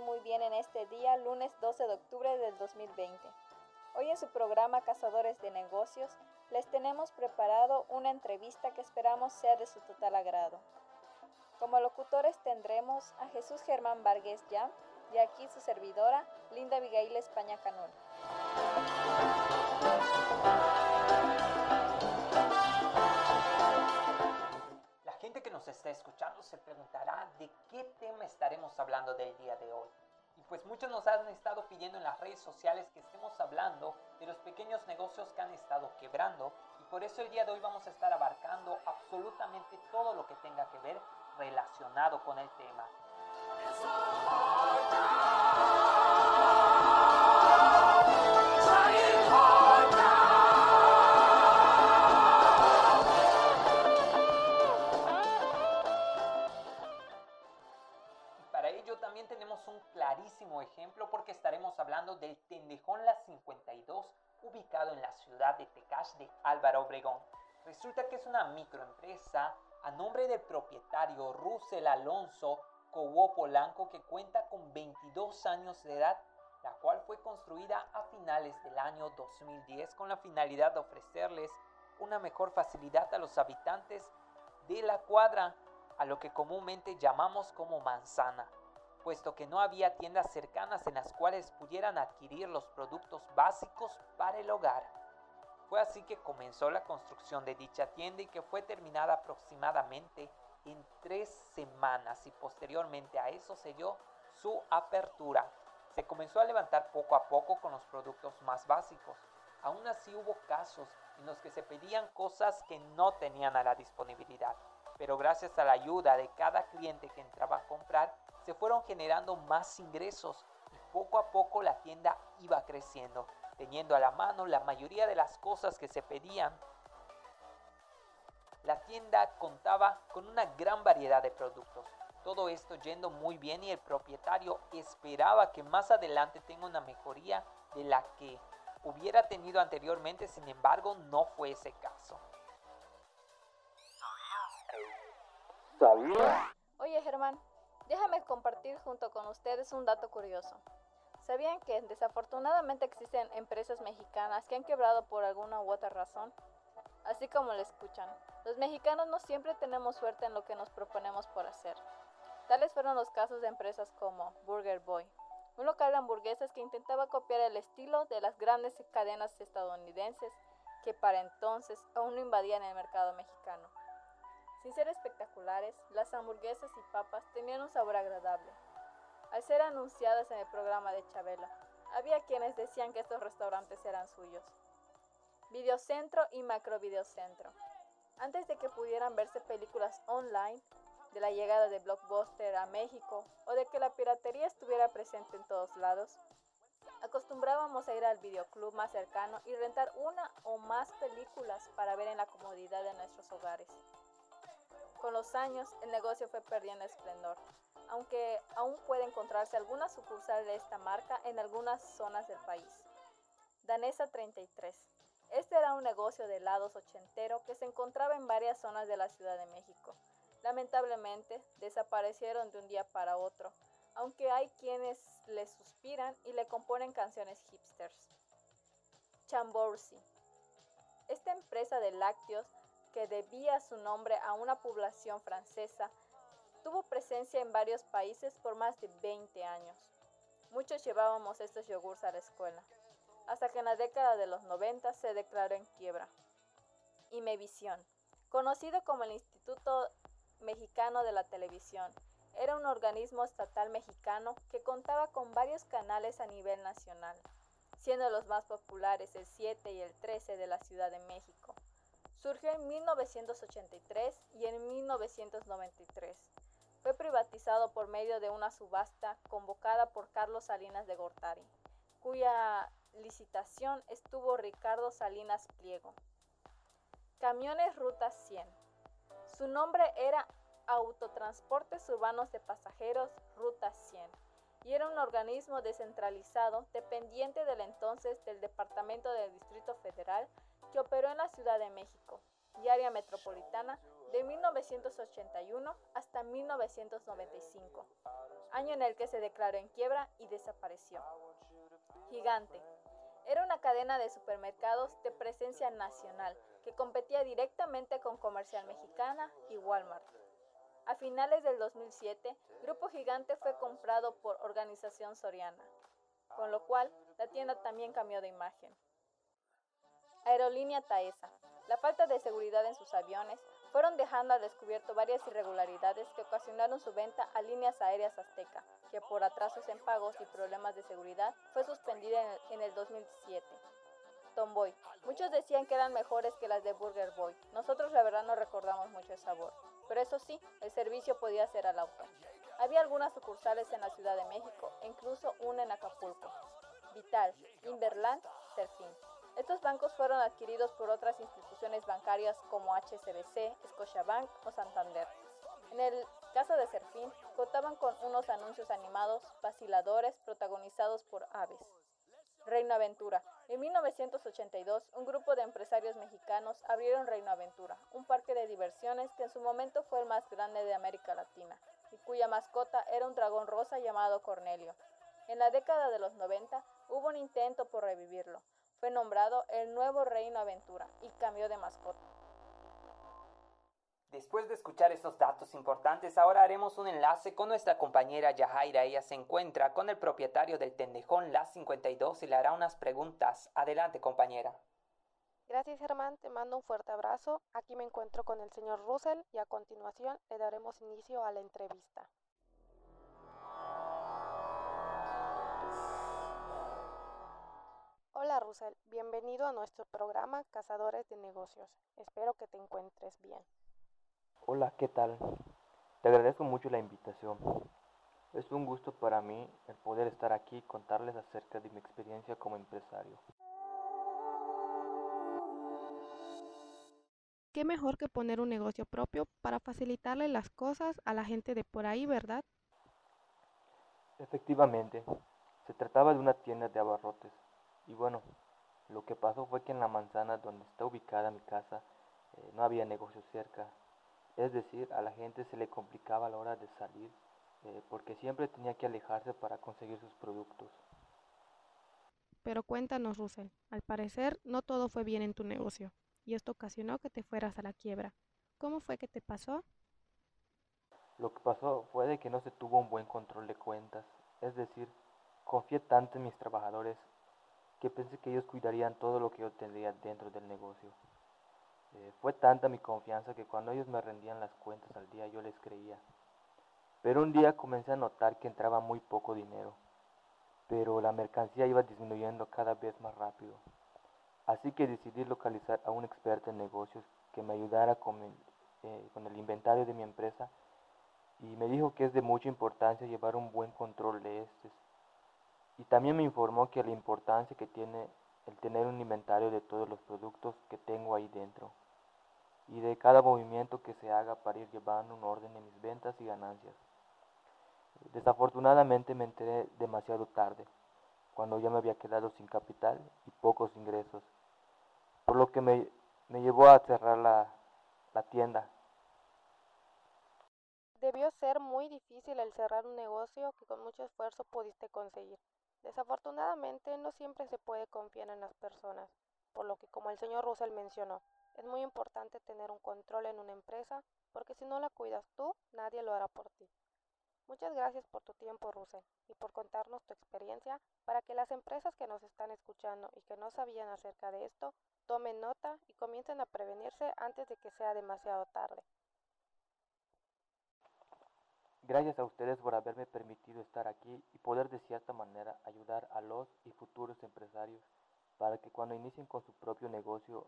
muy bien en este día, lunes 12 de octubre del 2020. Hoy en su programa Cazadores de Negocios les tenemos preparado una entrevista que esperamos sea de su total agrado. Como locutores tendremos a Jesús Germán Vargas Yam y aquí su servidora, Linda Abigail España Canol. En las redes sociales que estemos hablando de los pequeños negocios que han estado quebrando y por eso el día de hoy vamos a estar abarcando absolutamente todo lo que tenga que ver relacionado con el tema. Es una microempresa a nombre del propietario Russell Alonso Cobo Polanco que cuenta con 22 años de edad, la cual fue construida a finales del año 2010 con la finalidad de ofrecerles una mejor facilidad a los habitantes de la cuadra, a lo que comúnmente llamamos como manzana puesto que no había tiendas cercanas en las cuales pudieran adquirir los productos básicos para el hogar. Fue así que comenzó la construcción de dicha tienda y que fue terminada aproximadamente en tres semanas y posteriormente a eso se dio su apertura. Se comenzó a levantar poco a poco con los productos más básicos. Aún así hubo casos en los que se pedían cosas que no tenían a la disponibilidad, pero gracias a la ayuda de cada cliente que entraba a comprar, se fueron generando más ingresos y poco a poco la tienda iba creciendo, teniendo a la mano la mayoría de las cosas que se pedían. La tienda contaba con una gran variedad de productos, todo esto yendo muy bien y el propietario esperaba que más adelante tenga una mejoría de la que hubiera tenido anteriormente, sin embargo no fue ese caso. Oye Germán, Déjame compartir junto con ustedes un dato curioso. ¿Sabían que desafortunadamente existen empresas mexicanas que han quebrado por alguna u otra razón? Así como lo escuchan, los mexicanos no siempre tenemos suerte en lo que nos proponemos por hacer. Tales fueron los casos de empresas como Burger Boy, un local de hamburguesas que intentaba copiar el estilo de las grandes cadenas estadounidenses que para entonces aún no invadían el mercado mexicano. Sin ser espectaculares, las hamburguesas y papas tenían un sabor agradable. Al ser anunciadas en el programa de Chabela, había quienes decían que estos restaurantes eran suyos. Videocentro y Macrovideocentro. Antes de que pudieran verse películas online, de la llegada de Blockbuster a México o de que la piratería estuviera presente en todos lados, acostumbrábamos a ir al videoclub más cercano y rentar una o más películas para ver en la comodidad de nuestros hogares. Con los años, el negocio fue perdiendo esplendor, aunque aún puede encontrarse alguna sucursal de esta marca en algunas zonas del país. Danesa 33. Este era un negocio de helados ochentero que se encontraba en varias zonas de la Ciudad de México. Lamentablemente, desaparecieron de un día para otro, aunque hay quienes le suspiran y le componen canciones hipsters. Chamborsi. Esta empresa de lácteos que debía su nombre a una población francesa, tuvo presencia en varios países por más de 20 años. Muchos llevábamos estos yogurts a la escuela, hasta que en la década de los 90 se declaró en quiebra. Imevisión, conocido como el Instituto Mexicano de la Televisión, era un organismo estatal mexicano que contaba con varios canales a nivel nacional, siendo los más populares el 7 y el 13 de la Ciudad de México. Surgió en 1983 y en 1993. Fue privatizado por medio de una subasta convocada por Carlos Salinas de Gortari, cuya licitación estuvo Ricardo Salinas Pliego. Camiones Ruta 100. Su nombre era Autotransportes Urbanos de Pasajeros Ruta 100 y era un organismo descentralizado dependiente del entonces del Departamento del Distrito Federal que operó en la Ciudad de México y área metropolitana de 1981 hasta 1995. año en el que se declaró en quiebra y desapareció. Gigante. Era una cadena de supermercados de presencia nacional que competía directamente con Comercial Mexicana y Walmart. A finales del 2007, Grupo Gigante fue comprado por Organización Soriana, con lo cual la tienda también cambió de imagen. Aerolínea Taesa. La falta de seguridad en sus aviones fueron dejando al descubierto varias irregularidades que ocasionaron su venta a líneas aéreas Azteca, que por atrasos en pagos y problemas de seguridad fue suspendida en el, 2007. Tomboy. Muchos decían que eran mejores que las de Burger Boy. Nosotros la verdad no recordamos mucho el sabor. Pero eso sí, el servicio podía ser al auto. Había algunas sucursales en la Ciudad de México e incluso una en Acapulco. Vital, Inverland, Serfín. Estos bancos fueron adquiridos por otras instituciones bancarias como HSBC, Scotiabank o Santander. En el caso de Serfín, contaban con unos anuncios animados, vaciladores, protagonizados por aves. Reino Aventura. En 1982, un grupo de empresarios mexicanos abrieron Reino Aventura, un parque de diversiones que en su momento fue el más grande de América Latina y cuya mascota era un dragón rosa llamado Cornelio. En la década de los 90 hubo un intento por revivirlo, fue nombrado el nuevo Reino Aventura y cambió de mascota. Después de escuchar estos datos importantes, ahora haremos un enlace con nuestra compañera Yahaira. Ella se encuentra con el propietario del Tendejón La 52 y le hará unas preguntas. Adelante, compañera. Gracias, Germán. Te mando un fuerte abrazo. Aquí me encuentro con el señor Russell y a continuación le daremos inicio a la entrevista. Hola Russell, bienvenido a nuestro programa Cazadores de Negocios. Espero que te encuentres bien. Hola, ¿qué tal? Te agradezco mucho la invitación. Es un gusto para mí el poder estar aquí y contarles acerca de mi experiencia como empresario. ¿Qué mejor que poner un negocio propio para facilitarle las cosas a la gente de por ahí, verdad? Efectivamente, se trataba de una tienda de abarrotes y bueno, lo que pasó fue que en la manzana donde está ubicada mi casa eh, no había negocio cerca. Es decir, a la gente se le complicaba a la hora de salir eh, porque siempre tenía que alejarse para conseguir sus productos. Pero cuéntanos, Russell, al parecer no todo fue bien en tu negocio y esto ocasionó que te fueras a la quiebra. ¿Cómo fue que te pasó? Lo que pasó fue de que no se tuvo un buen control de cuentas, es decir, confié tanto en mis trabajadores que pensé que ellos cuidarían todo lo que yo tendría dentro del negocio. Eh, fue tanta mi confianza que cuando ellos me rendían las cuentas al día yo les creía. Pero un día comencé a notar que entraba muy poco dinero, pero la mercancía iba disminuyendo cada vez más rápido. Así que decidí localizar a un experto en negocios que me ayudara con el, eh, con el inventario de mi empresa y me dijo que es de mucha importancia llevar un buen control de estos y también me informó que la importancia que tiene el tener un inventario de todos los productos que tengo ahí dentro y de cada movimiento que se haga para ir llevando un orden en mis ventas y ganancias. Desafortunadamente me enteré demasiado tarde, cuando ya me había quedado sin capital y pocos ingresos, por lo que me, me llevó a cerrar la, la tienda. Debió ser muy difícil el cerrar un negocio que con mucho esfuerzo pudiste conseguir. Desafortunadamente no siempre se puede confiar en las personas, por lo que como el señor Russell mencionó, es muy importante tener un control en una empresa porque si no la cuidas tú, nadie lo hará por ti. Muchas gracias por tu tiempo, Russell, y por contarnos tu experiencia para que las empresas que nos están escuchando y que no sabían acerca de esto tomen nota y comiencen a prevenirse antes de que sea demasiado tarde. Gracias a ustedes por haberme permitido estar aquí y poder de cierta manera ayudar a los y futuros empresarios para que cuando inicien con su propio negocio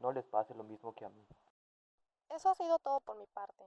no les pase lo mismo que a mí. Eso ha sido todo por mi parte.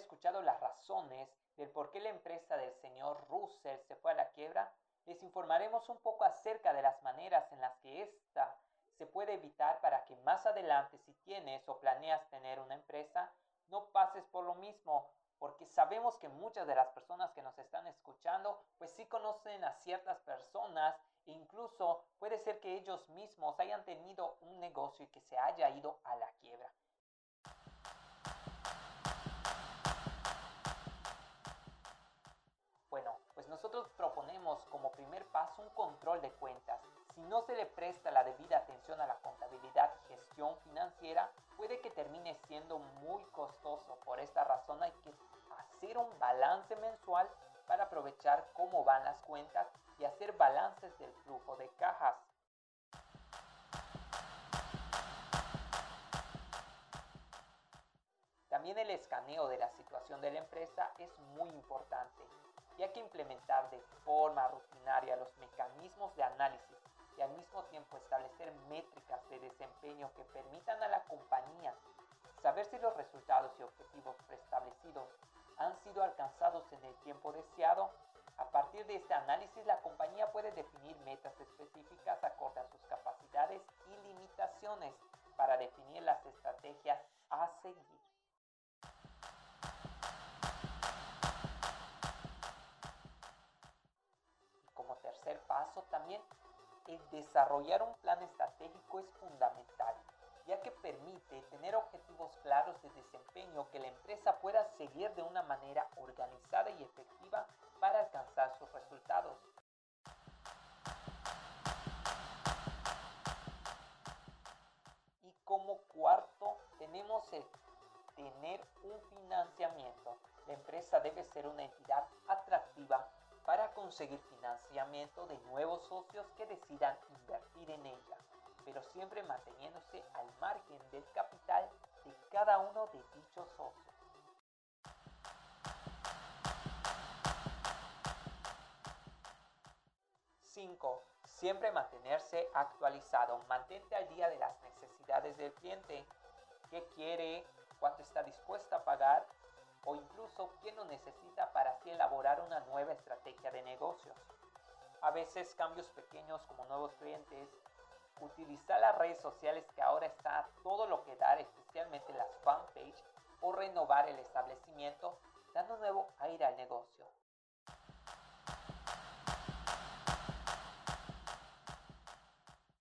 Escuchado las razones del por qué la empresa del señor Russell se fue a la quiebra, les informaremos un poco acerca de las maneras en las que ésta se puede evitar para que más adelante si tienes o planeas tener una empresa, no pases por lo mismo porque sabemos que muchas de las personas que nos están escuchando, pues sí conocen a ciertas personas e incluso puede ser que ellos mismos hayan tenido un negocio y que se haya ido a la quiebra. Es muy importante, ya que implementar de forma rutinaria los mecanismos de análisis y al mismo tiempo establecer métricas de desempeño que permitan a la compañía saber si los resultados y objetivos preestablecidos han sido alcanzados en el tiempo deseado, a partir de este análisis la compañía puede definir metas específicas acorde a sus capacidades y limitaciones para definir las estrategias a seguir. También, el desarrollar un plan estratégico es fundamental ya que permite tener objetivos claros de desempeño que la empresa pueda seguir de una manera organizada y efectiva para alcanzar sus resultados. Y como cuarto, tenemos el tener un financiamiento. La empresa debe ser una entidad atractiva para conseguir financiamiento de nuevos socios que decidan invertir en ella pero siempre manteniéndose al margen del capital de cada uno de dichos socios. Siempre mantenerse actualizado. Mantente al día de las necesidades del cliente. ¿Qué quiere? ¿Cuánto está dispuesta a pagar? O incluso qué lo necesita para así elaborar una nueva estrategia de negocios. A veces cambios pequeños como nuevos clientes, utilizar las redes sociales que ahora está todo lo que dar, especialmente las fanpage, o renovar el establecimiento, dando nuevo aire al negocio.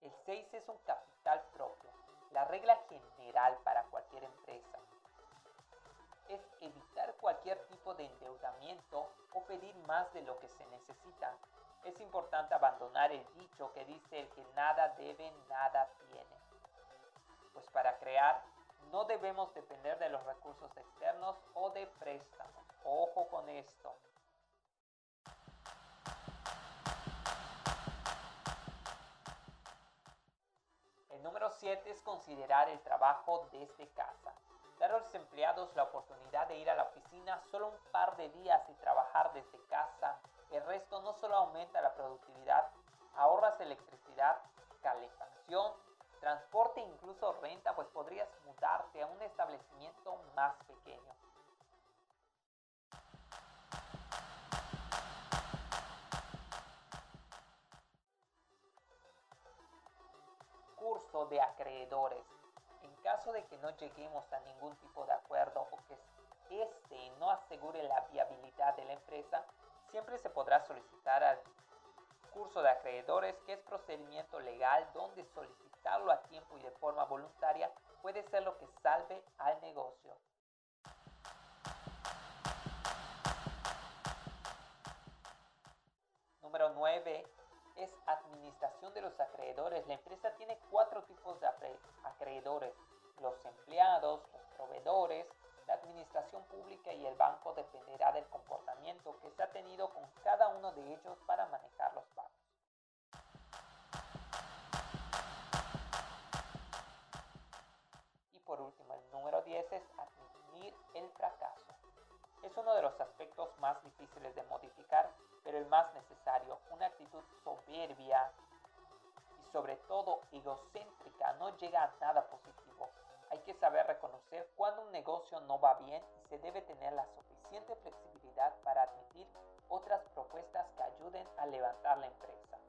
El 6 es un capital propio, la regla general para cualquier empresa. Es evitar cualquier tipo de endeudamiento o pedir más de lo que se necesita es importante abandonar el dicho que dice el que nada debe, nada tiene. Pues para crear no debemos depender de los recursos externos o de préstamos. Ojo con esto. El número 7 es considerar el trabajo desde casa. Dar a los empleados la oportunidad de ir a la oficina solo un par de días y trabajar desde casa el resto no solo aumenta la productividad, ahorras electricidad, calefacción, transporte e incluso renta, pues podrías mudarte a un establecimiento más pequeño. Curso de acreedores. Caso de que no lleguemos a ningún tipo de acuerdo o que este no asegure la viabilidad de la empresa, siempre se podrá solicitar al curso de acreedores, que es procedimiento legal donde solicitarlo a tiempo y de forma voluntaria puede ser lo que salve al negocio. Número 9 es administración de los acreedores. La uno de los aspectos más difíciles más necesario. Una actitud soberbia y sobre todo egocéntrica no llega a nada positivo. Hay que saber reconocer cuando un negocio no va bien y se debe tener la suficiente flexibilidad para admitir otras propuestas que ayuden a levantar la empresa.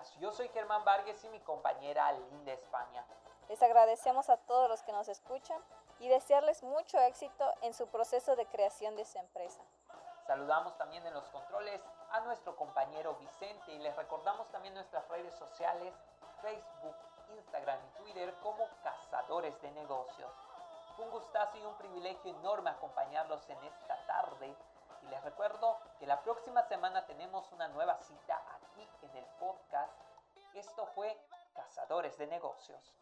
Podcast. Yo soy Germán Vargas y mi compañera Linda España. Les agradecemos a todos los que nos escuchan y desearles mucho éxito en su proceso de creación de su empresa. Saludamos también en los controles a nuestro compañero Vicente y les recordamos también nuestras redes sociales, Facebook, Instagram y Twitter como Cazadores de Negocios. Fue un gustazo y un privilegio enorme acompañarlos en esta tarde y les recuerdo que la próxima semana tenemos una nueva cita aquí en el podcast. Esto fue Cazadores de Negocios.